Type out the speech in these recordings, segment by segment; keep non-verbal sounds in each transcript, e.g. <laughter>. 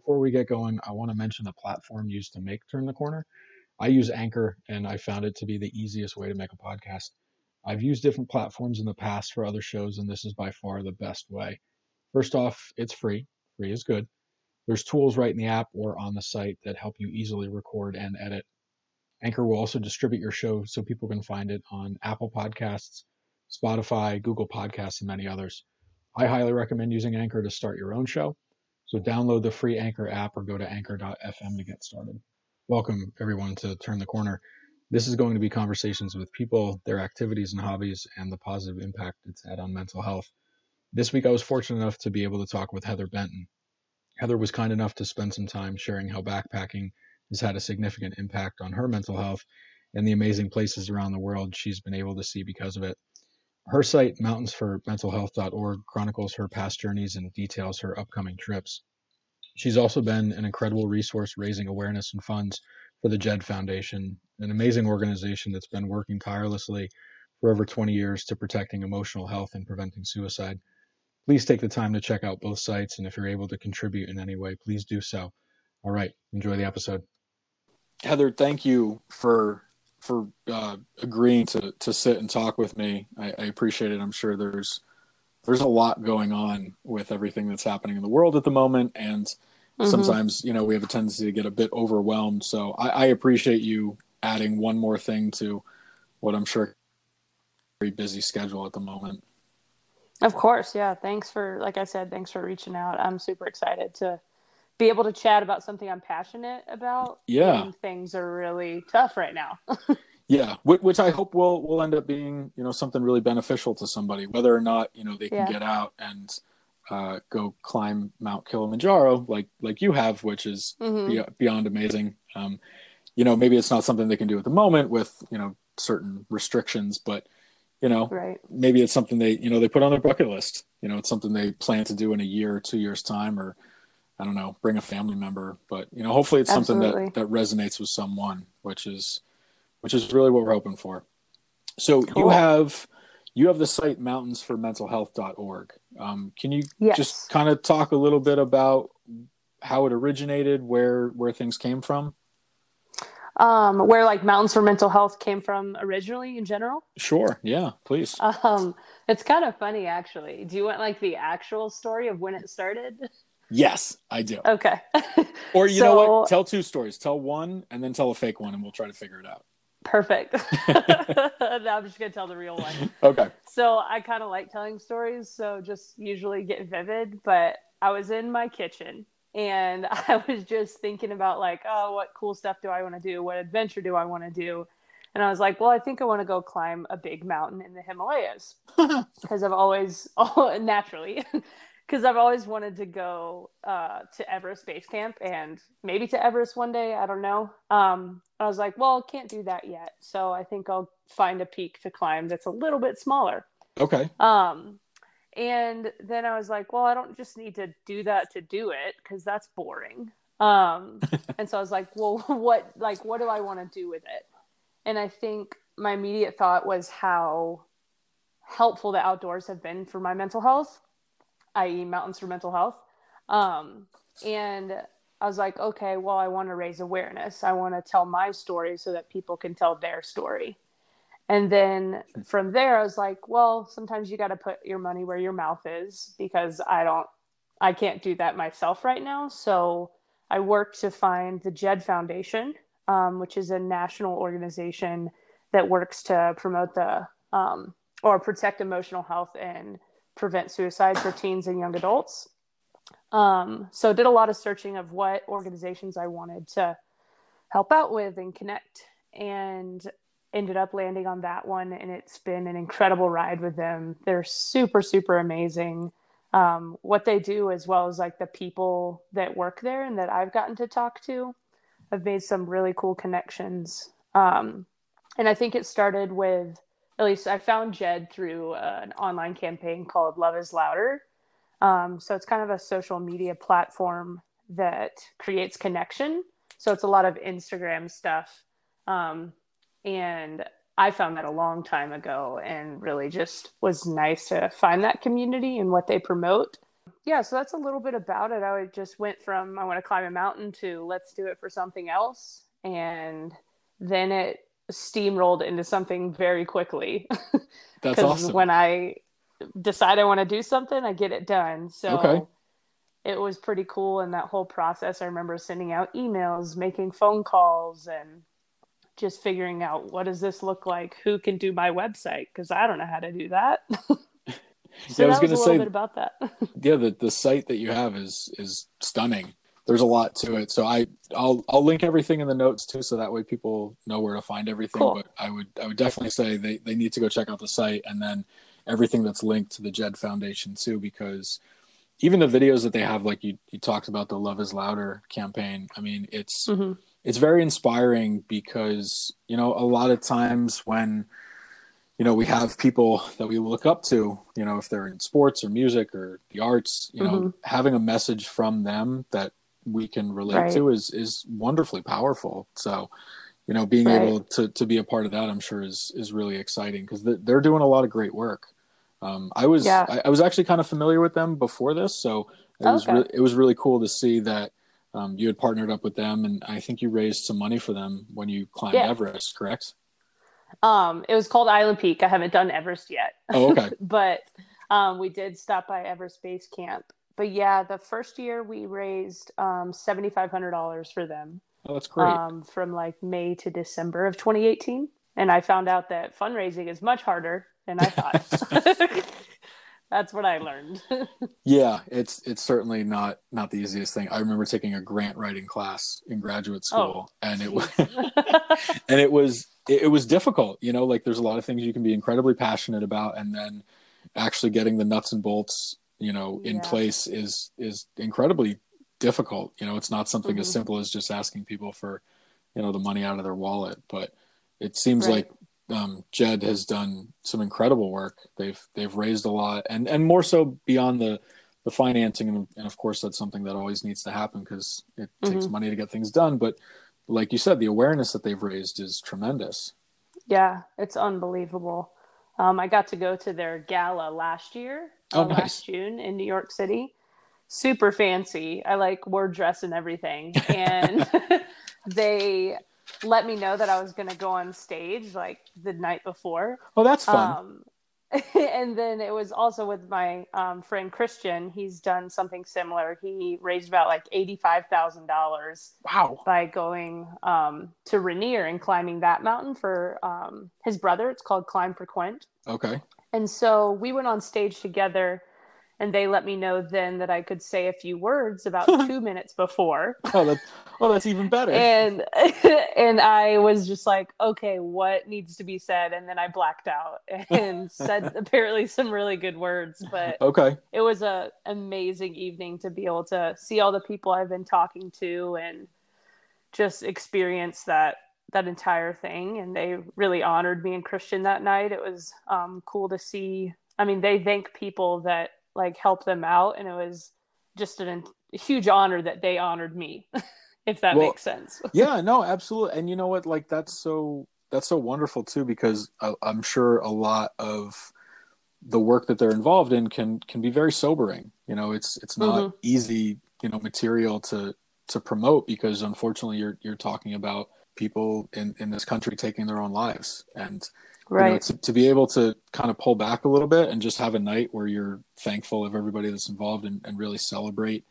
Before we get going, I want to mention the platform used to make Turn the Corner. I use Anchor, and I found it to be the easiest way to make a podcast. I've used different platforms in the past for other shows, and this is by far the best way. First off, it's free. Free is good. There's tools right in the app or on the site that help you easily record and edit. Anchor will also distribute your show so people can find it on Apple Podcasts, Spotify, Google Podcasts, and many others. I highly recommend using Anchor to start your own show. So download the free Anchor app or go to anchor.fm to get started. Welcome, everyone, to Turn the Corner. This is going to be conversations with people, their activities and hobbies, and the positive impact it's had on mental health. This week, I was fortunate enough to be able to talk with Heather Benton. Heather was kind enough to spend some time sharing how backpacking has had a significant impact on her mental health and the amazing places around the world she's been able to see because of it. Her site, mountainsformentalhealth.org, chronicles her past journeys and details her upcoming trips. She's also been an incredible resource raising awareness and funds for the JED Foundation, an amazing organization that's been working tirelessly for over 20 years to protecting emotional health and preventing suicide. Please take the time to check out both sites, and if you're able to contribute in any way, please do so. All right, enjoy the episode. Heather, thank you for for uh, agreeing to to sit and talk with me. I, I appreciate it. I'm sure there's there's a lot going on with everything that's happening in the world at the moment, and mm-hmm. sometimes you know we have a tendency to get a bit overwhelmed. So I, I appreciate you adding one more thing to what I'm sure very busy schedule at the moment. Of course, yeah. Thanks for, like I said, thanks for reaching out. I'm super excited to be able to chat about something I'm passionate about. Yeah, things are really tough right now. <laughs> yeah, which I hope will will end up being you know something really beneficial to somebody, whether or not you know they can yeah. get out and uh, go climb Mount Kilimanjaro like like you have, which is mm-hmm. beyond amazing. Um, you know, maybe it's not something they can do at the moment with you know certain restrictions, but you know right. maybe it's something they you know they put on their bucket list you know it's something they plan to do in a year or two years time or i don't know bring a family member but you know hopefully it's Absolutely. something that that resonates with someone which is which is really what we're hoping for so cool. you have you have the site mountainsformentalhealth.org um, can you yes. just kind of talk a little bit about how it originated where where things came from um, where like Mountains for Mental Health came from originally in general? Sure. Yeah, please. Um, it's kind of funny actually. Do you want like the actual story of when it started? Yes, I do. Okay. <laughs> or you so, know what? Tell two stories. Tell one and then tell a fake one and we'll try to figure it out. Perfect. <laughs> <laughs> no, I'm just going to tell the real one. Okay. So I kind of like telling stories, so just usually get vivid, but I was in my kitchen and I was just thinking about like, oh, what cool stuff do I want to do? What adventure do I want to do? And I was like, well, I think I want to go climb a big mountain in the Himalayas because I've always, oh, naturally, because I've always wanted to go uh, to Everest Base Camp and maybe to Everest one day. I don't know. Um, I was like, well, can't do that yet. So I think I'll find a peak to climb that's a little bit smaller. Okay. Um, and then I was like, well, I don't just need to do that to do it because that's boring. Um, <laughs> and so I was like, well, <laughs> what, like, what do I want to do with it? And I think my immediate thought was how helpful the outdoors have been for my mental health, i.e., mountains for mental health. Um, and I was like, okay, well, I want to raise awareness. I want to tell my story so that people can tell their story. And then from there, I was like, well, sometimes you got to put your money where your mouth is because I don't, I can't do that myself right now. So I worked to find the JED Foundation, um, which is a national organization that works to promote the um, or protect emotional health and prevent suicide for teens and young adults. Um, so did a lot of searching of what organizations I wanted to help out with and connect. And ended up landing on that one and it's been an incredible ride with them they're super super amazing um, what they do as well as like the people that work there and that i've gotten to talk to i've made some really cool connections um, and i think it started with at least i found jed through uh, an online campaign called love is louder um, so it's kind of a social media platform that creates connection so it's a lot of instagram stuff um, and I found that a long time ago and really just was nice to find that community and what they promote. yeah, so that's a little bit about it. I just went from I want to climb a mountain to let's do it for something else, and then it steamrolled into something very quickly. <laughs> That's awesome. When I decide I want to do something, I get it done. So Okay. it was pretty cool in that whole process. I remember sending out emails, making phone calls, and just figuring out what does this look like? Who can do my website? Because I don't know how to do that. so <laughs> Yeah, I was a little say- bit about that. <laughs> yeah the the site that you have is is stunning there's a lot to it so i i'll i'll link everything in the notes too so that way people know where to find everything Cool. but i would i would definitely say they they need to go check out the site and then everything that's linked to the jed foundation too because even the videos that they have like you you talked about the love is louder campaign i mean it's hmm it's very inspiring because you know a lot of times when you know we have people that we look up to you know if they're in sports or music or the arts you know Mhm. having a message from them that we can relate Right. to is is wonderfully powerful so you know being Right. able to to be a part of that i'm sure is is really exciting because they're doing a lot of great work um, i was Yeah. I, I was actually kind of familiar with them before this so it was re- it was really cool to see that um, you had partnered up with them, and I think you raised some money for them when you climbed Yeah. Everest, correct? Um, it was called Island Peak. I haven't done Everest yet. Oh, okay. <laughs> but um, we did stop by Everest Base Camp. But yeah, the first year we raised um, seventy five hundred dollars for them oh, that's great. um, from like May to December of twenty eighteen, and I found out that fundraising is much harder than I thought. <laughs> <laughs> That's what I learned. <laughs> yeah, it's it's certainly not not the easiest thing. I remember taking a grant writing class in graduate school, and it was and it was it, it was difficult. You know, like there's a lot of things you can be incredibly passionate about, and then actually getting the nuts and bolts, you know, in Yeah. place is is incredibly difficult. You know, it's not something as Mhm. simple as just asking people for, you know, the money out of their wallet. But it seems Right. like um, Jed has done some incredible work. They've they've raised a lot, and and more so beyond the the financing, and, and of course that's something that always needs to happen because it takes Mhm. money to get things done. But like you said, the awareness that they've raised is tremendous. yeah, it's unbelievable. Um, I got to go to their gala last year, Oh, uh, nice. last June in New York City. Super fancy. I like wore dress and everything, and <laughs> they let me know that I was going to go on stage like the night before. Oh, that's fun. Um, <laughs> and then it was also with my um, friend Christian. He's done something similar. He raised about like eighty-five thousand dollars wow. by going um, to Rainier and climbing that mountain for um, his brother. It's called Climb for Quint. Okay. And so we went on stage together, and they let me know then that I could say a few words about <laughs> two minutes before <laughs> Oh, that, oh, that's even better. and <laughs> and I was just like, okay, what needs to be said? And then I blacked out and said apparently some really good words, but okay. it was a amazing evening to be able to see all the people I've been talking to and just experience that that entire thing. And they really honored me and Christian that night. It was um, cool to see. I mean, they thank people that like help them out, and it was just an, a huge honor that they honored me. <laughs> If that Well, makes sense. <laughs> yeah no absolutely and you know what like that's so that's so wonderful too because I, i'm sure a lot of the work that they're involved in can can be very sobering you know it's it's not Mhm. easy you know material to to promote because unfortunately you're you're talking about people in in this country taking their own lives and you know, Right. to, to be able to kind of pull back a little bit and just have a night where you're thankful of everybody that's involved and, and really celebrate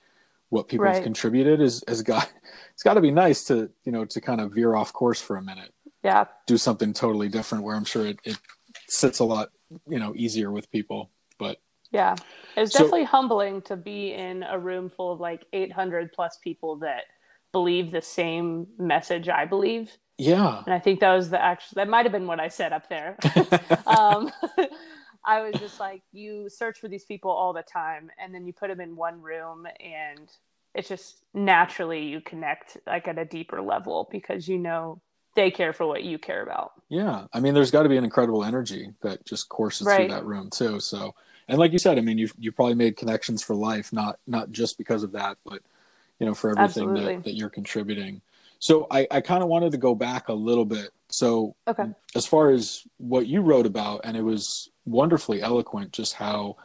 what people have contributed is has got <laughs> it's got to be nice to you know to kind of veer off course for a minute yeah. do something totally different where i'm sure it, it sits a lot you know easier with people but Yeah. it's So- definitely humbling to be in a room full of like 800 plus people that believe the same message I believe. Yeah And I think that was the actual, that might have been what I said up there. <laughs> <laughs> um, <laughs> I was just like, you search for these people all the time and then you put them in one room and it's just naturally you connect like at a deeper level because you know they care for what you care about. yeah i mean there's got to be an incredible energy that just courses Right. through that room too so and like you said i mean you've you probably made connections for life not not just because of that but you know for everything Absolutely. that, that you're contributing so i i kind of wanted to go back a little bit so Okay. as far as what you wrote about and it was wonderfully eloquent just how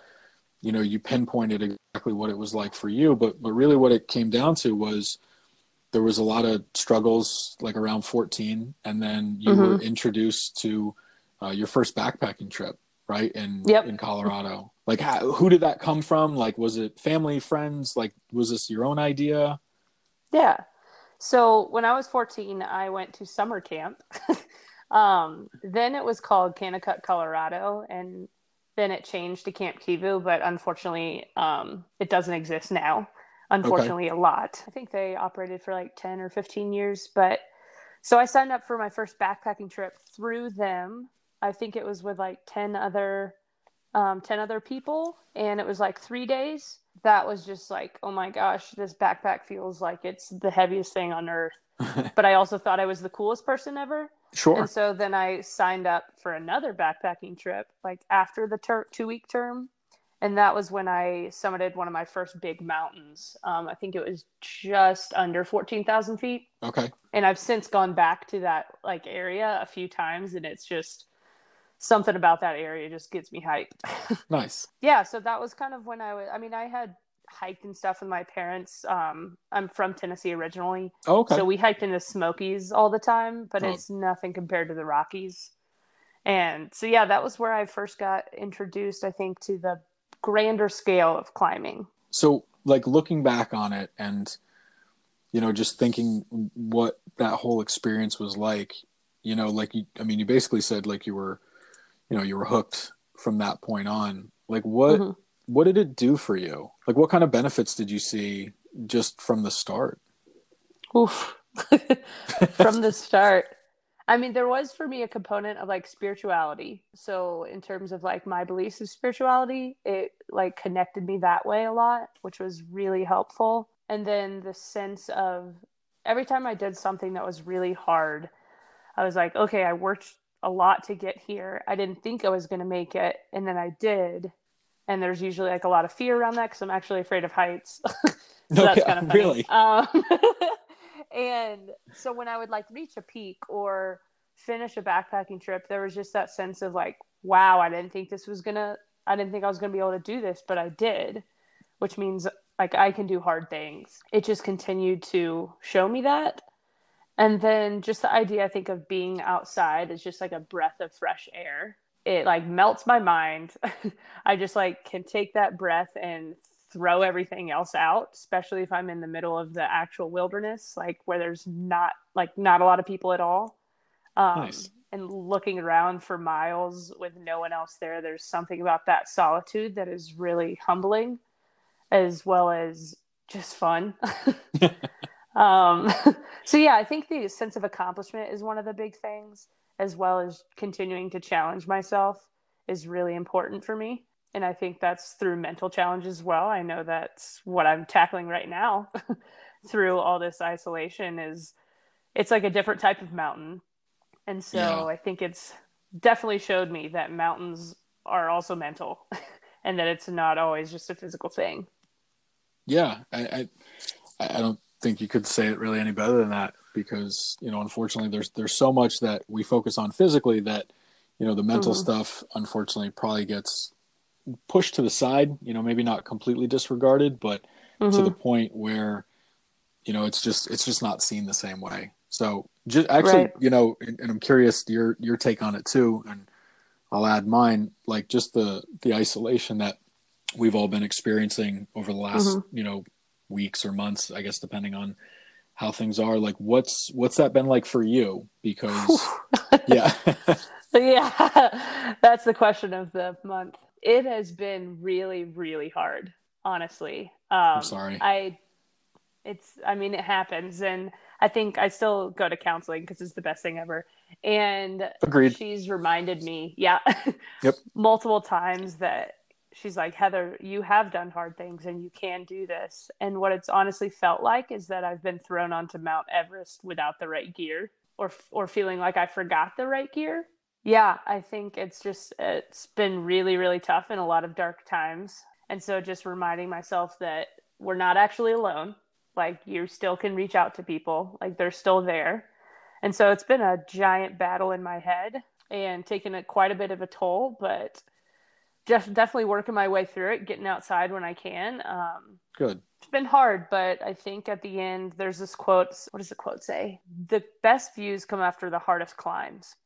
you know you pinpointed exactly what it was like for you but but really what it came down to was there was a lot of struggles like around 14 and then you mm-hmm. were introduced to uh, your first backpacking trip right in yep. in colorado like how, who did that come from like was it family friends like was this your own idea yeah so when i was 14 i went to summer camp. <laughs> Um, then it was called Kanakuk colorado and then it changed to camp kivu but unfortunately um, it doesn't exist now. Unfortunately okay. a lot. I think they operated for like 10 or 15 years but so i signed up for my first backpacking trip through them. I think it was with like 10 other um, 10 other people and it was like three days. That was just like oh my gosh this backpack feels like it's the heaviest thing on earth. <laughs> But i also thought i was the coolest person ever. Sure. And so then i signed up for another backpacking trip like after the ter- two week term. And that was when i summited one of my first big mountains. Um, i think it was just under 14000 feet. Okay. And i've since gone back to that like area a few times and it's just something about that area just gets me hyped. <laughs> nice. Yeah, so that was kind of when I was. I mean, I had hiked and stuff with my parents. Um, I'm from Tennessee originally. Oh, okay. So we hiked in the Smokies all the time, but oh. it's nothing compared to the Rockies. And so yeah, that was where I first got introduced, I think, to the grander scale of climbing. So like looking back on it and you know just thinking what that whole experience was like you know like you i mean you basically said like you were you know you were hooked from that point on. Like what mm-hmm. what did it do for you? Like what kind of benefits did you see just from the start? Oof. <laughs> From the start. I mean there was for me a component of like spirituality. So in terms of like my beliefs of spirituality it like connected me that way a lot which was really helpful. And then the sense of every time i did something that was really hard i was like okay i worked a lot to get here. I didn't think I was going to make it, and then I did. And there's usually like a lot of fear around that because I'm actually afraid of heights. <laughs> so that's kind of <laughs> funny. Really? Um, <laughs> and so when I would like reach a peak or finish a backpacking trip, there was just that sense of like, wow, I didn't think this was gonna, I didn't think I was gonna be able to do this, but I did, which means like I can do hard things. It just continued to show me that and then just the idea i think of being outside is just like a breath of fresh air. It like melts my mind. <laughs> I just like can take that breath and throw everything else out especially if i'm in the middle of the actual wilderness like where there's not like not a lot of people at all. Um, nice. and looking around for miles with no one else there there's something about that solitude that is really humbling as well as just fun <laughs> <laughs> Um, <laughs> so yeah, I think the sense of accomplishment is one of the big things, as well as continuing to challenge myself is really important for me. And I think that's through mental challenge as well. I know that's what I'm tackling right now <laughs> through all this isolation is it's like a different type of mountain. And so yeah. I think it's definitely showed me that mountains are also mental <laughs> and that it's not always just a physical thing. Yeah. I, I, I don't think you could say it really any better than that because you know unfortunately there's there's so much that we focus on physically that you know the mental mm-hmm. stuff unfortunately probably gets pushed to the side you know maybe not completely disregarded but mm-hmm. to the point where you know it's just it's just not seen the same way so just actually right. you know and, and i'm curious your your take on it too and i'll add mine like just the the isolation that we've all been experiencing over the last mm-hmm. you know weeks or months, I guess, depending on how things are. Like, what's what's that been like for you? Because <laughs> yeah, <laughs> yeah, <laughs> that's the question of the month. It has been really, really hard, honestly. Um, I'm sorry. I, it's, I mean, it happens, and I think I still go to counseling because it's the best thing ever. And Agreed. she's reminded me, yeah, yep, multiple times that she's like, Heather, you have done hard things and you can do this. And what it's honestly felt like is that I've been thrown onto Mount Everest without the right gear or, or feeling like I forgot the right gear. Yeah, I think it's just, it's been really, really tough in a lot of dark times. And so just reminding myself that we're not actually alone. Like you still can reach out to people, like they're still there. And so it's been a giant battle in my head and taken a, quite a bit of a toll, but just definitely working my way through it, getting outside when I can. Um, Good. it's been hard, but I think at the end there's this quote. What does the quote say? The best views come after the hardest climbs.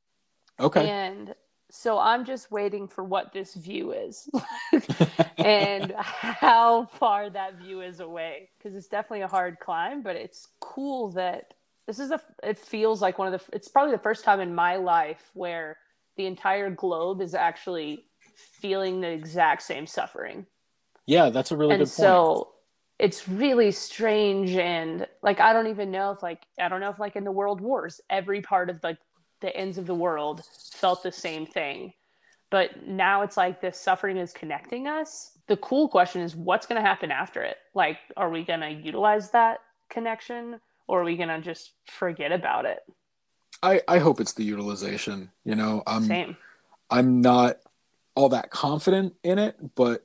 Okay. And so I'm just waiting for what this view is <laughs> and how far that view is away because it's definitely a hard climb, but it's cool that this is a it feels like one of the it's probably the first time in my life where the entire globe is actually feeling the exact same suffering. yeah, that's a really and good point. so it's really strange and like I don't even know if like I don't know if like in the world wars every part of like the ends of the world felt the same thing. But now it's like this suffering is connecting us. The cool question is what's going to happen after it? Like are we going to utilize that connection or are we going to just forget about it? I, I hope it's the utilization. You know, I'm Same. I'm not all that confident in it, but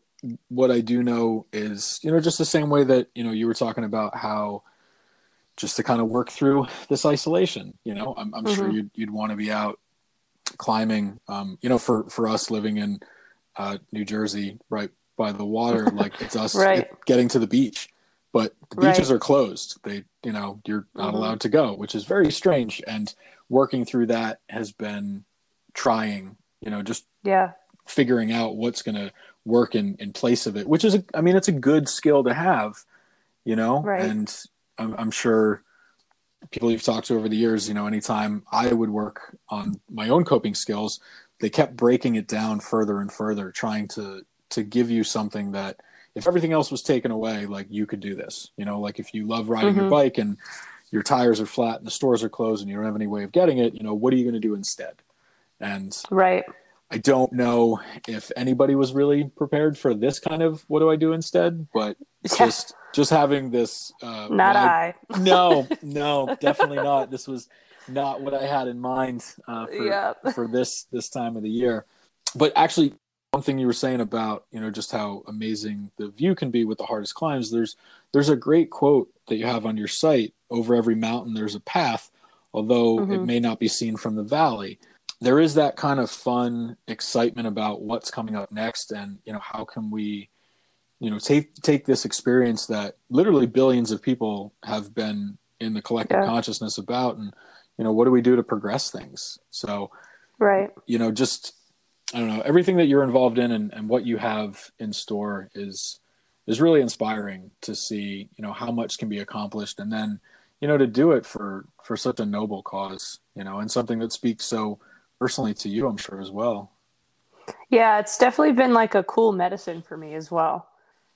what I do know is, you know, just the same way that, you know, you were talking about how just to kind of work through this isolation, you know, I'm, I'm sure Mhm. you'd, you'd want to be out climbing, um, you know, for, for us living in uh, New Jersey, right by the water, <laughs> like it's us Right. it- getting to the beach, but the Right. beaches are closed. They, you know, you're not Mhm. allowed to go, which is very strange. And working through that has been trying, you know, just Yeah. Figuring out what's going to work in, in place of it, which is, a, I mean, it's a good skill to have, you know, Right. and I'm, I'm sure people you've talked to over the years, you know, anytime I would work on my own coping skills, they kept breaking it down further and further, trying to, to give you something that if everything else was taken away, like you could do this, you know, like if you love riding your Mhm. bike and your tires are flat and the stores are closed and you don't have any way of getting it, you know, what are you going to do instead? And Right. I don't know if anybody was really prepared for this kind of what do I do instead, but just just having this uh Not wide- I. <laughs> no, <laughs> no, definitely not. This was not what I had in mind uh, for Yeah. <laughs> for this this time of the year. But actually, one thing you were saying about you know just how amazing the view can be with the hardest climbs. There's there's a great quote that you have on your site. Over every mountain, there's a path, although it Mhm. may not be seen from the valley. There is that kind of fun excitement about what's coming up next, and you know how can we you know take take this experience that literally billions of people have been in the collective Yeah. consciousness about and you know what do we do to progress things so Right. you know just i don't know everything that you're involved in and, and what you have in store is is really inspiring to see you know how much can be accomplished and then you know to do it for for such a noble cause you know and something that speaks so personally to you i'm sure as well Yeah, it's definitely been like a cool medicine for me as well.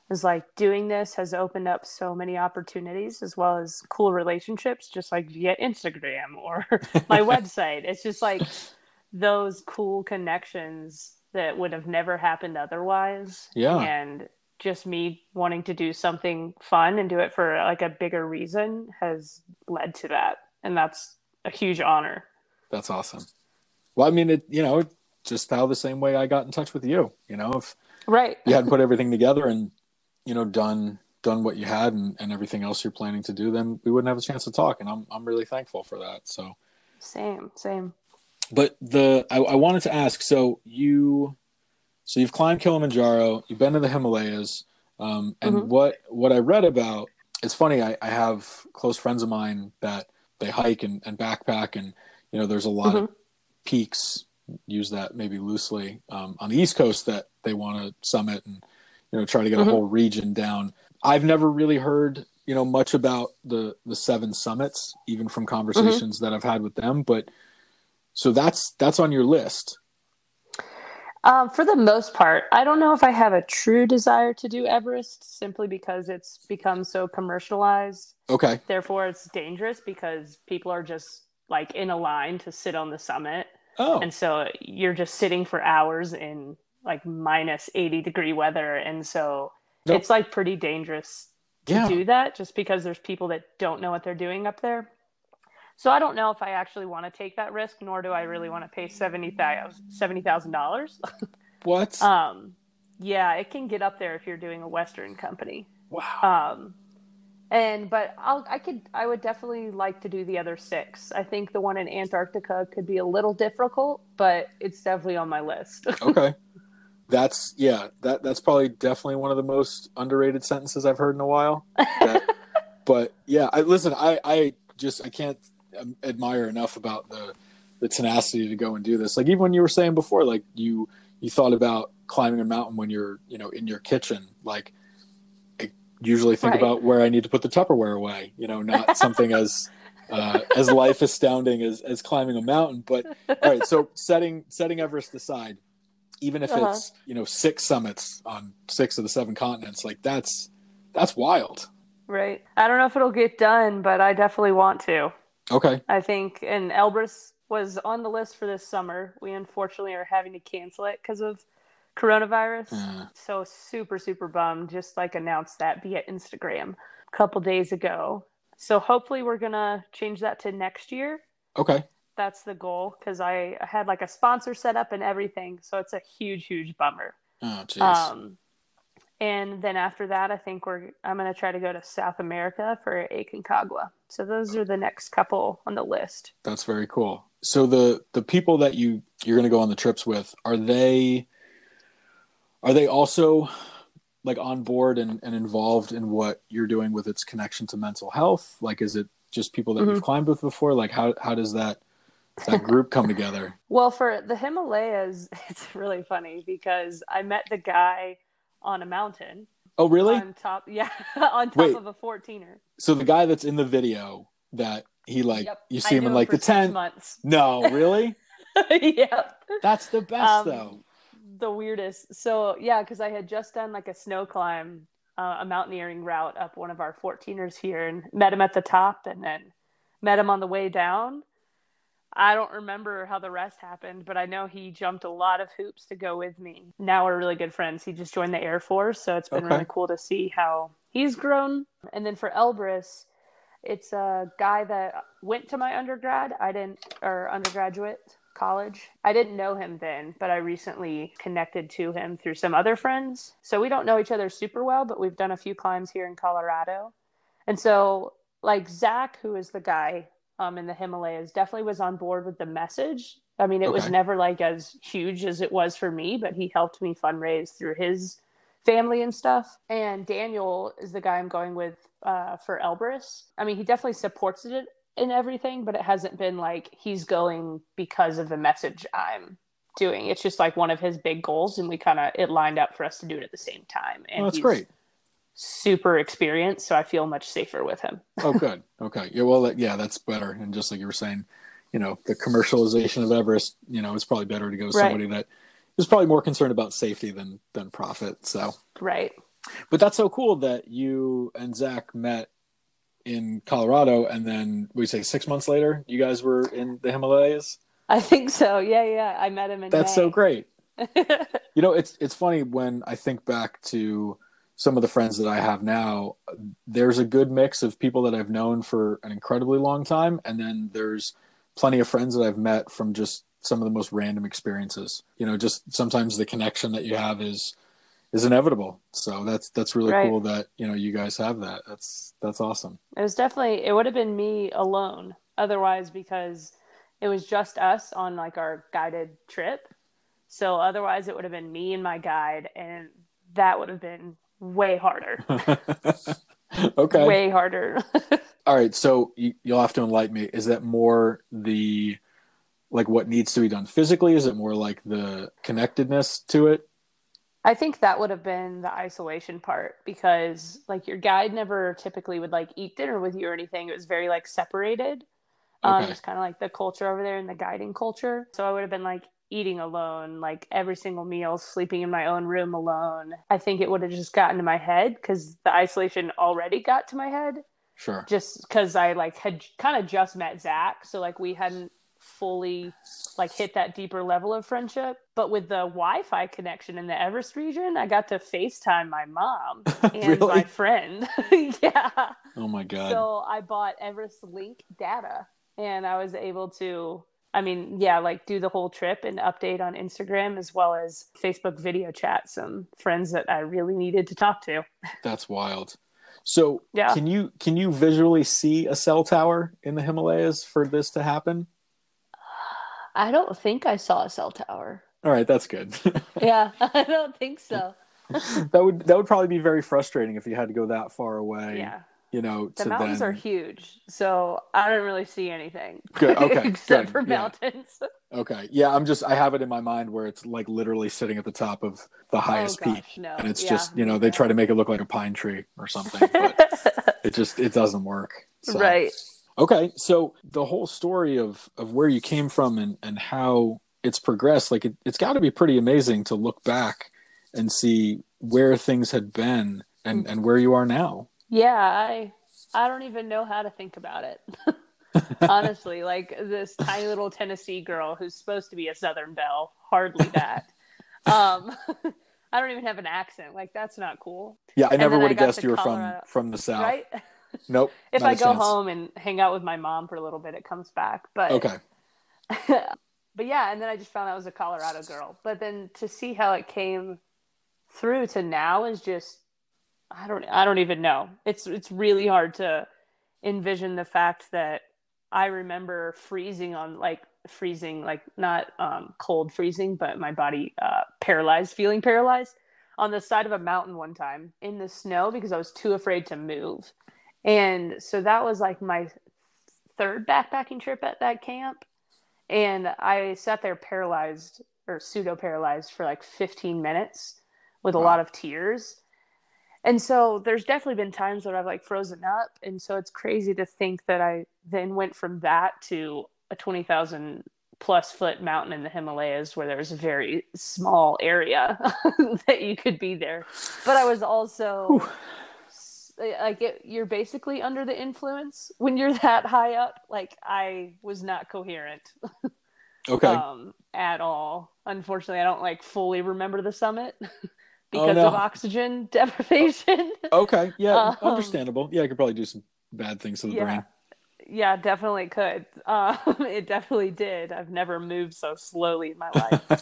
Is like doing this has opened up so many opportunities as well as cool relationships, just like via Instagram or <laughs> my website. It's just like those cool connections that would have never happened otherwise. Yeah. And just me wanting to do something fun and do it for like a bigger reason has led to that. And that's a huge honor. That's awesome. Well, I mean, it you know, just how the same way I got in touch with you. You know, if Right. you hadn't put everything together and you know done done what you had and, and everything else you're planning to do, then we wouldn't have a chance to talk. And I'm I'm really thankful for that. So, Same, same. but the I, I wanted to ask. So you, so you've climbed Kilimanjaro. You've been to the Himalayas. Um, and Mhm. what what I read about, it's funny. I, I have close friends of mine that they hike and, and backpack, and you know, there's a lot of peaks. Use that maybe loosely um, on the East Coast that they want to summit and you know try to get Mhm. a whole region down. I've never really heard you know much about the the seven summits, even from conversations that I've had with them. But so that's that's on your list. Um, for the most part, I don't know if I have a true desire to do Everest simply because it's become so commercialized. Okay. Therefore, it's dangerous because people are just like in a line to sit on the summit. Oh, And so you're just sitting for hours in like minus 80 degree weather. And so Nope. it's like pretty dangerous to yeah. do that just because there's people that don't know what they're doing up there. So I don't know if I actually want to take that risk, nor do I really want to pay seventy thousand dollars. What? <laughs> Um, yeah, it can get up there if you're doing a Western company. wow. Um, and but I'll I could I would definitely like to do the other six. I think the one in Antarctica could be a little difficult, but it's definitely on my list. <laughs> okay. That's yeah. That that's probably definitely one of the most underrated sentences I've heard in a while. That, <laughs> but yeah, I listen. I I just I can't um, admire enough about the the tenacity to go and do this. Like even when you were saying before, like you you thought about climbing a mountain when you're you know in your kitchen. Like usually think Right. about where I need to put the Tupperware away. You know, not <laughs> something as uh, as life astounding as as climbing a mountain. But all right, so setting setting Everest aside, even if Uh-huh. it's you know six summits on six of the seven continents, like that's that's wild. Right. I don't know if it'll get done, but I definitely want to. Okay, I think, and Elbrus was on the list for this summer. We unfortunately are having to cancel it because of coronavirus. Uh. So super, super bummed. Just like announced that via Instagram a couple days ago. So hopefully we're gonna change that to next year. okay, That's the goal because I had like a sponsor set up and everything. So it's a huge, huge bummer. oh jeez, Um, and then after that, I think we're I'm gonna try to go to South America for Aconcagua. So those are the next couple on the list. that's very cool. So the the people that you you're going to go on the trips with are they are they also like on board and, and involved in what you're doing with its connection to mental health? Like, is it just people that you've climbed with before? Like, how how does that that group come together? <laughs> Well, for the Himalayas, <laughs> it's really funny because I met the guy on a mountain Oh, really? on top, <laughs> yeah, on top Wait. of a 14er. So the guy that's in the video that he like Yep. you I see him in like the tent. months. No, really? yep. That's the best Um, though. The weirdest. So yeah, because I had just done like a snow climb, uh, a mountaineering route up one of our 14ers here, and met him at the top, and then met him on the way down. I don't remember how the rest happened, but I know he jumped a lot of hoops to go with me. Now we're really good friends. He just joined the Air Force, so it's been Okay. really cool to see how he's grown. And then for Elbrus, it's a guy that went to my undergrad. I didn't, or undergraduate college. I didn't know him then, but I recently connected to him through some other friends. So we don't know each other super well, but we've done a few climbs here in Colorado. And so, like Zach, who is the guy um, in the Himalayas, definitely was on board with the message. I mean, it was never like as huge as it was for me, but he helped me fundraise through his family and stuff. And Daniel is the guy I'm going with uh, for Elbrus. I mean, he definitely supports it in everything, but it hasn't been like he's going because of the message I'm doing. It's just like one of his big goals, and we kind of it lined up for us to do it at the same time. And Oh, that's he's great. super experienced, so I feel much safer with him. Oh, good. Okay. Yeah. Well, yeah, that's better. And just like you were saying, you know, the commercialization of Everest, you know, it's probably better to go with Right. somebody that is probably more concerned about safety than than profit. So, Right. but that's so cool that you and Zach met in Colorado, and then we say six months later, you guys were in the Himalayas. I think so. Yeah, yeah. I met him in That's so great. <laughs> You know, it's it's funny when I think back to some of the friends that I have now. There's a good mix of people that I've known for an incredibly long time, and then there's plenty of friends that I've met from just some of the most random experiences. You know, just sometimes the connection that you have is is inevitable. So that's that's really Right. cool that you know you guys have that. That's that's awesome. It was definitely it would have been me alone otherwise because it was just us on like our guided trip. So otherwise it would have been me and my guide and that would have been way harder. <laughs> okay. Way harder. <laughs> All right, so you, you'll have to enlighten me. Is that more the like what needs to be done physically? Is it more like the connectedness to it? I think that would have been the isolation part because like your guide never typically would like eat dinner with you or anything. It was very like separated. Um, Okay. just kind of like the culture over there and the guiding culture. So I would have been like eating alone, like every single meal, sleeping in my own room alone. I think it would have just gotten to my head because the isolation already got to my head Sure. just because I like had kind of just met Zach. So like we hadn't fully like hit that deeper level of friendship. But with the Wi-Fi connection in the Everest region, I got to FaceTime my mom <laughs> and my friend. <laughs> yeah. Oh my god. So I bought Everest Link data and I was able to, I mean, yeah, like do the whole trip and update on Instagram as well as Facebook video chat some friends that I really needed to talk to. That's wild. So Yeah. can you can you visually see a cell tower in the Himalayas for this to happen? I don't think I saw a cell tower. All right, that's good. <laughs> yeah, <laughs> I don't think so. <laughs> that would that would probably be very frustrating if you had to go that far away. Yeah. You know, The mountains then... are huge, so I don't really see anything. Good, okay, except good, for yeah. mountains. Okay. Yeah, I'm just I have it in my mind where it's like literally sitting at the top of the highest oh, peak. no. And it's Yeah. just, you know, they try to make it look like a pine tree or something, but it just it doesn't work. So. right. Okay, so the whole story of of where you came from and and how it's progressed, like it, it's got to be pretty amazing to look back and see where things had been and and where you are now. Yeah, I I don't even know how to think about it. <laughs> Honestly, like this tiny little Tennessee girl who's supposed to be a Southern belle, hardly <laughs> that. um, <laughs> I don't even have an accent. Like that's not cool, Yeah, I never would have guessed you were Colorado. from from the south. right? Nope. <laughs> if I go chance. home and hang out with my mom for a little bit, it comes back. But Okay. <laughs> but yeah, and then I just found out I was a Colorado girl. But then to see how it came through to now is just I don't I don't even know. It's it's really hard to envision the fact that I remember freezing on like freezing like not um, cold freezing, but my body uh, paralyzed, feeling paralyzed on the side of a mountain one time in the snow because I was too afraid to move. And so that was like my third backpacking trip at that camp and I sat there paralyzed or pseudo paralyzed for like 15 minutes with a Wow. lot of tears. And so there's definitely been times when I've like frozen up. And so it's crazy to think that I then went from that to a 20,000 plus foot mountain in the Himalayas where there's a very small area <laughs> that you could be there. But I was also like it, you're basically under the influence when you're that high up. Like I was not coherent <laughs> Okay. um, at all. Unfortunately, I don't like fully remember the summit <laughs> because no. of oxygen <laughs> deprivation. okay. Yeah. um, understandable. Yeah, I could probably do some bad things to the yeah, brain. yeah, definitely could. Um, it definitely did. I've never moved so slowly in my life.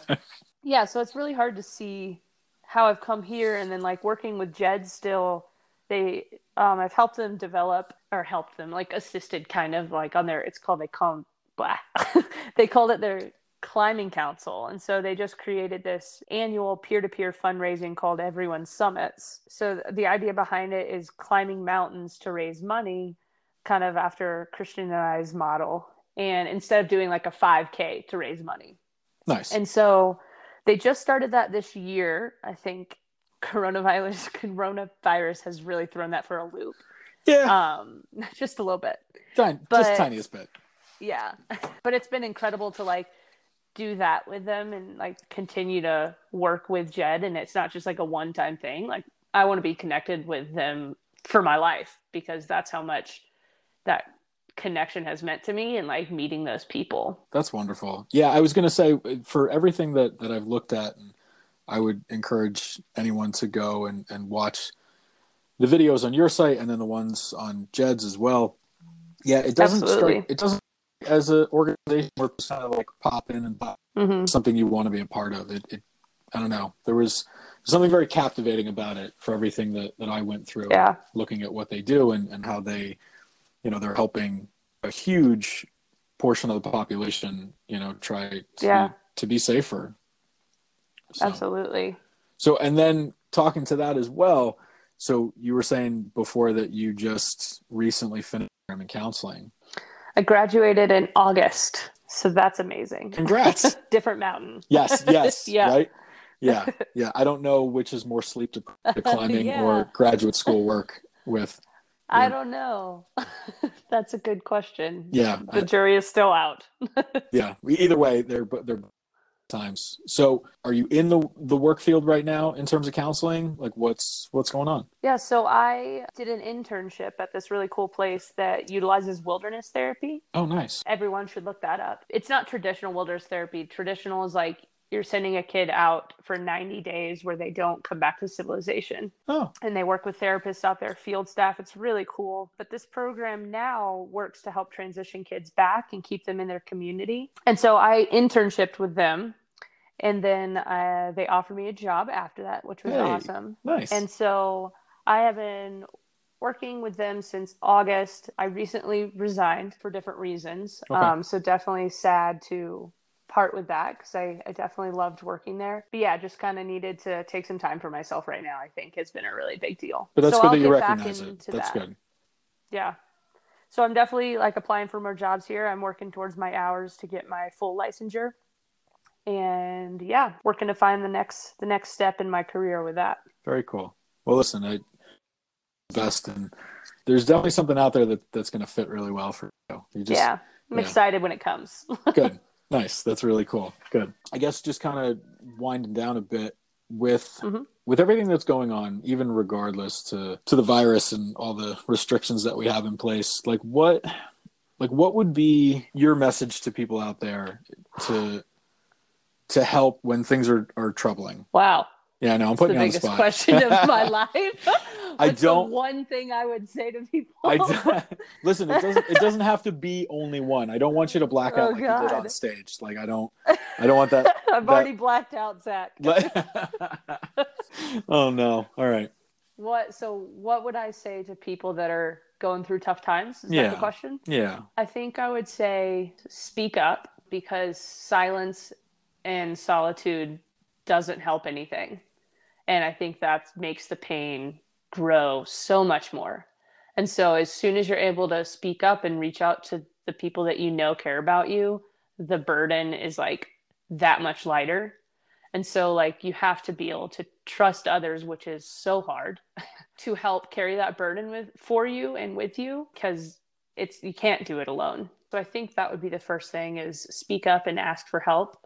yeah, so it's really hard to see how I've come here, and then like working with Jed still. They, um, I've helped them develop or helped them like assisted kind of like on their. It's called they call blah. <laughs> they called it their climbing council and so they just created this annual peer-to-peer fundraising called everyone summits so the idea behind it is climbing mountains to raise money kind of after christianized model and instead of doing like a 5k to raise money nice. and so they just started that this year i think coronavirus <laughs> coronavirus has really thrown that for a loop yeah. um <laughs> just a little bit Tiny- but- just tiniest bit. yeah <laughs> but it's been incredible to like do that with them and like continue to work with jed and it's not just like a one time thing like i want to be connected with them for my life because that's how much that connection has meant to me and like meeting those people That's wonderful. Yeah, I was going to say for everything that that I've looked at, and I would encourage anyone to go and and watch the videos on your site and then the ones on Jed's as well. Yeah, it doesn't Absolutely. strike, it doesn't as an organization where it's kind of like pop in and pop hmm something you want to be a part of. It, it I don't know. There was something very captivating about it for everything that that I went through. yeah looking at what they do and, and how they, you know, they're helping a huge portion of the population, you know, try to, Yeah. to be safer. So, absolutely so, and then talking to that as well. So you were saying before that you just recently finished in counseling. i graduated in august so that's amazing Congrats. <laughs> different mountain yes. Yes. <laughs> Yeah. Right. Yeah. <laughs> Yeah. I don't know which is more sleep deprived climbing Yeah. or graduate school work with. i Yeah. don't know that's a good question Yeah. the jury is still out yeah either way they're they're times so are you in the the work field right now in terms of counseling like what's what's going on Yeah, so I did an internship at this really cool place that utilizes wilderness therapy. oh nice Everyone should look that up. It's not traditional wilderness therapy. Traditional is like you're sending a kid out for 90 days where they don't come back to civilization. oh And they work with therapists out there, field staff. It's really cool. But this program now works to help transition kids back and keep them in their community. And so I internshiped with them. And then uh, they offered me a job after that, which was Hey. awesome. nice And so I have been working with them since August. I recently resigned for different reasons. Okay. Um, so definitely sad to part with that because I, I definitely loved working there. But yeah, just kind of needed to take some time for myself right now. I think has been a really big deal. But that's so good I'll that you recognize it. That's that. good. Yeah. So I'm definitely like applying for more jobs here. I'm working towards my hours to get my full licensure. And yeah, working to find the next the next step in my career with that. Very cool. Well, listen, I best and there's definitely something out there that that's going to fit really well for you. You just yeah. I'm yeah. excited when it comes. <laughs> good. Nice. That's really cool. Good. I guess just kind of winding down a bit with Mhm. with everything that's going on, even regardless to to the virus and all the restrictions that we have in place. Like what like what would be your message to people out there to to help when things are are troubling? wow. Yeah, no, I'm It's the putting on the biggest spot. question of my <laughs> life. I don't- one thing I would say to people. I d- <laughs> listen. It doesn't. It doesn't have to be only one. I don't want you to black out Oh, like you did on stage. Like I don't. I don't want that. <laughs> I've that- already blacked out, Zach. oh no! All right. What? So, what would I say to people that are going through tough times? Is that Yeah. the question? Yeah. I think I would say speak up because silence and solitude doesn't help anything. And I think that makes the pain grow so much more. And so, as soon as you're able to speak up and reach out to the people that you know care about you, the burden is like that much lighter. And so, like, you have to be able to trust others, which is so hard <laughs> to help carry that burden with for you and with you because it's you can't do it alone so i think that would be the first thing is speak up and ask for help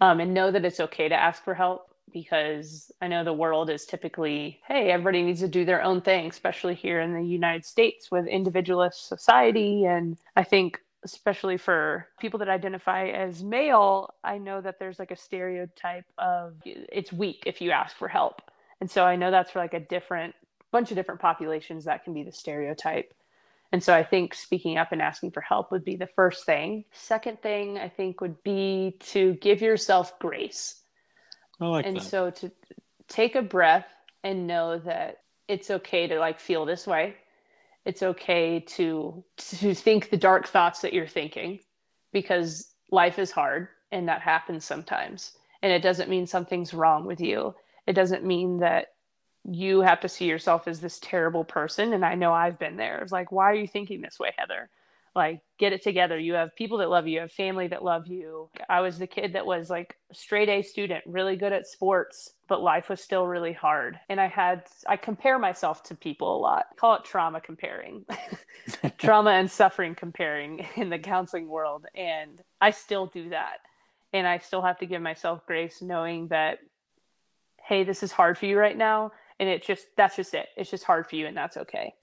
um, and know that it's okay to ask for help because i know the world is typically hey everybody needs to do their own thing especially here in the united states with individualist society. And i think especially for people that identify as male i know that there's like a stereotype of it's weak if you ask for help. And so i know that's for like a different bunch of different populations that can be the stereotype and so I think speaking up and asking for help would be the first thing. Second thing I think would be to give yourself grace. I like and that. so to take a breath and know that it's okay to like feel this way. It's okay to to think the dark thoughts that you're thinking because life is hard and that happens sometimes. And it doesn't mean something's wrong with you. It doesn't mean that you have to see yourself as this terrible person. And I know I've been there. It's like, why are you thinking this way, Heather? Like, get it together. You have people that love you, you have family that love you. I was the kid that was like straight A student, really good at sports, but life was still really hard. And I had, I compare myself to people a lot. call it trauma comparing, <laughs> trauma and suffering comparing <laughs> in the counseling world. And I still do that. And I still have to give myself grace knowing that, hey, this is hard for you right now and it just that's just it. It's just hard for you and that's okay.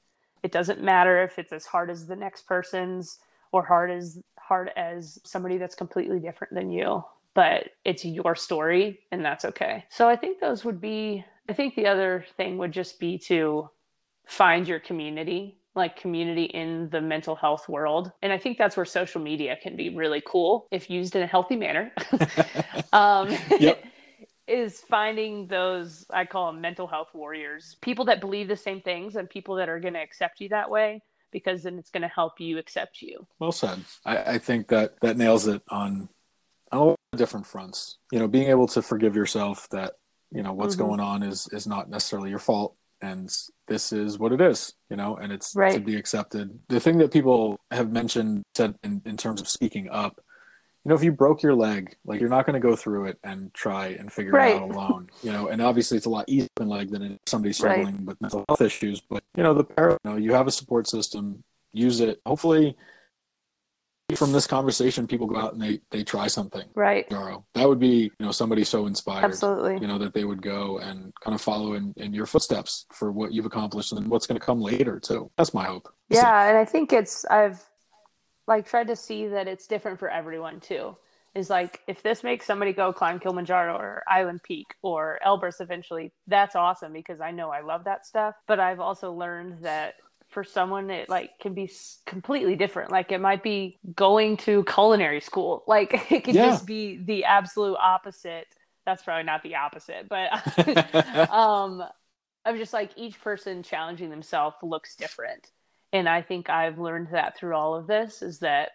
It doesn't matter if it's as hard as the next person's or hard as hard as somebody that's completely different than you but it's your story and that's okay. So i think those would be i think the other thing would just be to find your community like community in the mental health world. And i think that's where social media can be really cool if used in a healthy manner. <laughs> Um Yep. Is finding those I call them mental health warriors, people that believe the same things and people that are going to accept you that way because then it's going to help you accept you. Well said. I, I think that that nails it on on all different fronts. You know, being able to forgive yourself that you know what's Mhm. going on is is not necessarily your fault, and this is what it is. You know, and it's to be accepted. The thing that people have mentioned said in, in terms of speaking up. You know, if you broke your leg, like you're not going to go through it and try and figure Right. it out alone. You know, and obviously it's a lot easier in leg than if somebody's Right. struggling with mental health issues. But you know, the par- you know, you have a support system. Use it. Hopefully, from this conversation, people go out and they they try something. Right. Tomorrow. That would be you know somebody so inspired. Absolutely. You know that they would go and kind of follow in, in your footsteps for what you've accomplished and what's going to come later too. That's my hope. Yeah, and I think it's I've like tried to see that it's different for everyone too. Is like if this makes somebody go climb Kilimanjaro or Island Peak or Elbrus eventually, that's awesome because I know I love that stuff. But I've also learned that for someone it like can be completely different. Like it might be going to culinary school. <laughs> Like it could Yeah. just be the absolute opposite. That's probably not the opposite, but <laughs> <laughs> um i'm just like each person challenging themselves looks different and i think i've learned that through all of this is that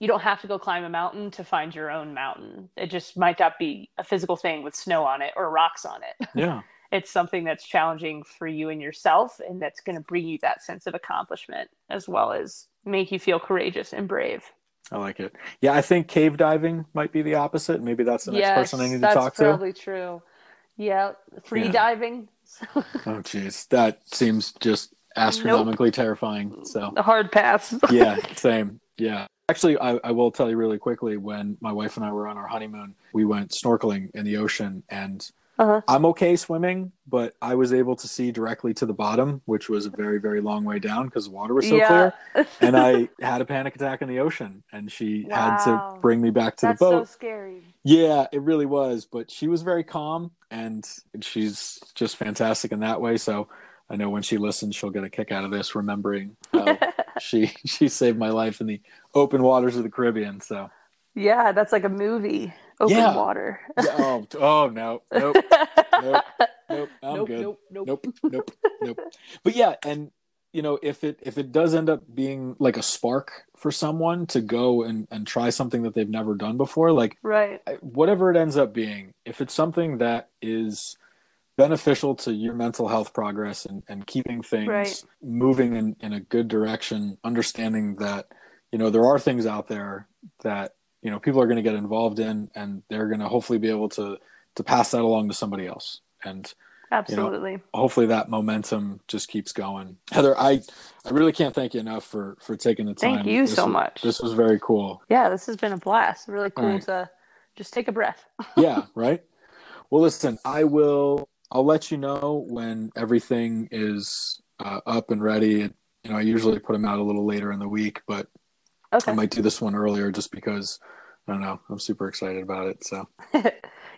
you don't have to go climb a mountain to find your own mountain. It just might not be a physical thing with snow on it or rocks on it. <laughs> Yeah. it's something that's challenging for you and yourself and that's going to bring you that sense of accomplishment as well as make you feel courageous and brave. I like it. Yeah, I think cave diving might be the opposite. Maybe that's the next yes, person I need to talk to. That's probably true. Yeah, free Yeah. diving. <laughs> Oh, jeez, that seems just astronomically terrifying. So, the hard pass. <laughs> yeah, same. Yeah. Actually, I, I will tell you really quickly when my wife and I were on our honeymoon, we went snorkeling in the ocean and Uh-huh. I'm okay swimming, but I was able to see directly to the bottom, which was a very, very long way down because the water was so yeah. clear. <laughs> And I had a panic attack in the ocean and she had to bring me back to That's the boat. so scary. Yeah, it really was. But she was very calm and she's just fantastic in that way. So I know when she listens, she'll get a kick out of this, remembering <laughs> how she she saved my life in the open waters of the Caribbean. So yeah, that's like a movie. Open Yeah. water. Oh, <laughs> oh no, nope, nope, nope. I'm nope, good. nope, nope, Nope, nope, nope. But yeah, and you know, if it if it does end up being like a spark for someone to go and and try something that they've never done before, like Right. Whatever it ends up being, if it's something that is beneficial to your mental health progress and, and keeping things Right. moving in, in a good direction, understanding that, you know, there are things out there that, you know, people are going to get involved in and they're going to hopefully be able to, to pass that along to somebody else. And Absolutely. hopefully that momentum just keeps going. Heather, I, I really can't thank you enough for, for taking the time. Thank you This so was- much. This was very cool. yeah, this has been a blast. Really cool right. to just take a breath. <laughs> yeah right well listen i will i'll let you know when everything is uh, up and ready you know i usually put them out a little later in the week but Okay. i might do this one earlier just because i don't know i'm super excited about it so <laughs>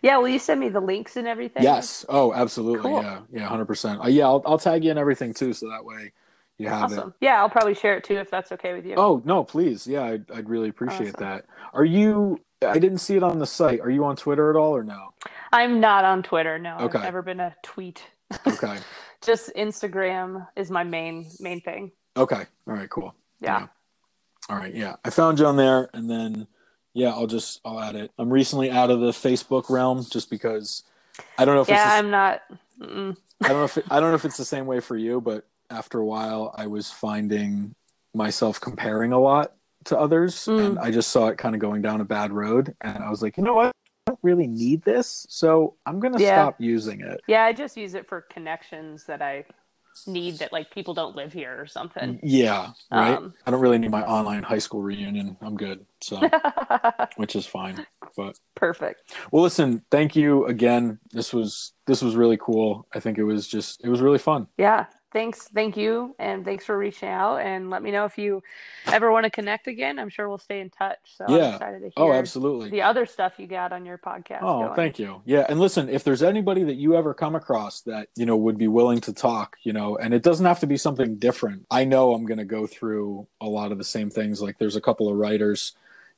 yeah, will you send me the links and everything? yes oh absolutely Cool. yeah yeah 100% uh, yeah I'll, I'll tag you in everything too so that way you have it Awesome. Yeah, I'll probably share it too if that's okay with you. oh no please yeah i'd, I'd really appreciate Awesome. that are you i didn't see it on the site are you on twitter at all or no I'm not on Twitter. No, Okay. I've never been a tweet. okay <laughs> Just Instagram is my main main thing. okay all right cool Yeah. All right, yeah. I found you on there and then yeah, I'll just I'll add it. I'm recently out of the Facebook realm just because I don't know if Yeah, it's the, I'm not. Mm-mm. I don't know if it, I don't know if it's the same way for you, but after a while I was finding myself comparing a lot to others Mm. and I just saw it kind of going down a bad road and I was like, "You know what? Really need this, so I'm going to Yeah. stop using it." Yeah, I just use it for connections that I need that like people don't live here or something. Yeah, right. Um, I don't really need my online high school reunion. I'm good. So, <laughs> which is fine. But Perfect. Well, listen, thank you again. This was this was really cool. I think it was just it was really fun. Yeah. Thanks. Thank you. And thanks for reaching out. And let me know if you ever want to connect again. I'm sure we'll stay in touch. So Yeah. I'm excited to oh, hear Oh, absolutely. the other stuff you got on your podcast. Oh, going. thank you. Yeah, and listen, if there's anybody that you ever come across that you know would be willing to talk, you know, and it doesn't have to be something different. I know I'm going to go through a lot of the same things. Like there's a couple of writers,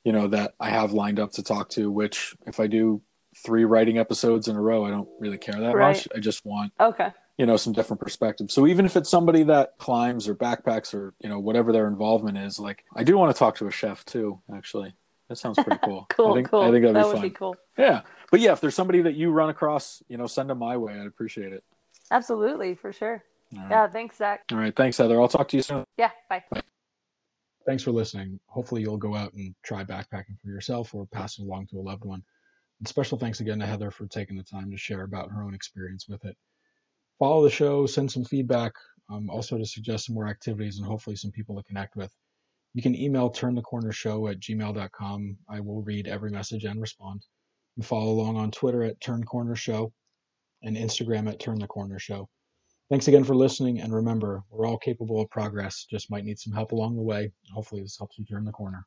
you know, that I have lined up to talk to. Which if I do three writing episodes in a row, I don't really care that Right. much. I just want Okay. You know some different perspectives so even if it's somebody that climbs or backpacks or you know whatever their involvement is like i do want to talk to a chef too actually that sounds pretty cool <laughs> Cool. i think cool. i think that'd that be would fun be cool. yeah but yeah if there's somebody that you run across you know send them my way i'd appreciate it Absolutely. For sure. all right, Yeah. Thanks, Zach. all right thanks heather i'll talk to you soon Yeah. Bye. Thanks for listening. Hopefully, you'll go out and try backpacking for yourself or pass it along to a loved one. And special thanks again to Heather for taking the time to share about her own experience with it. Follow the show, send some feedback, um, also to suggest some more activities and hopefully some people to connect with. You can email turnthecornershow at gmail.com. I will read every message and respond. And follow along on Twitter at turncornershow and Instagram at turnthecornershow. Thanks again for listening, and remember, we're all capable of progress, just might need some help along the way. Hopefully, this helps you turn the corner.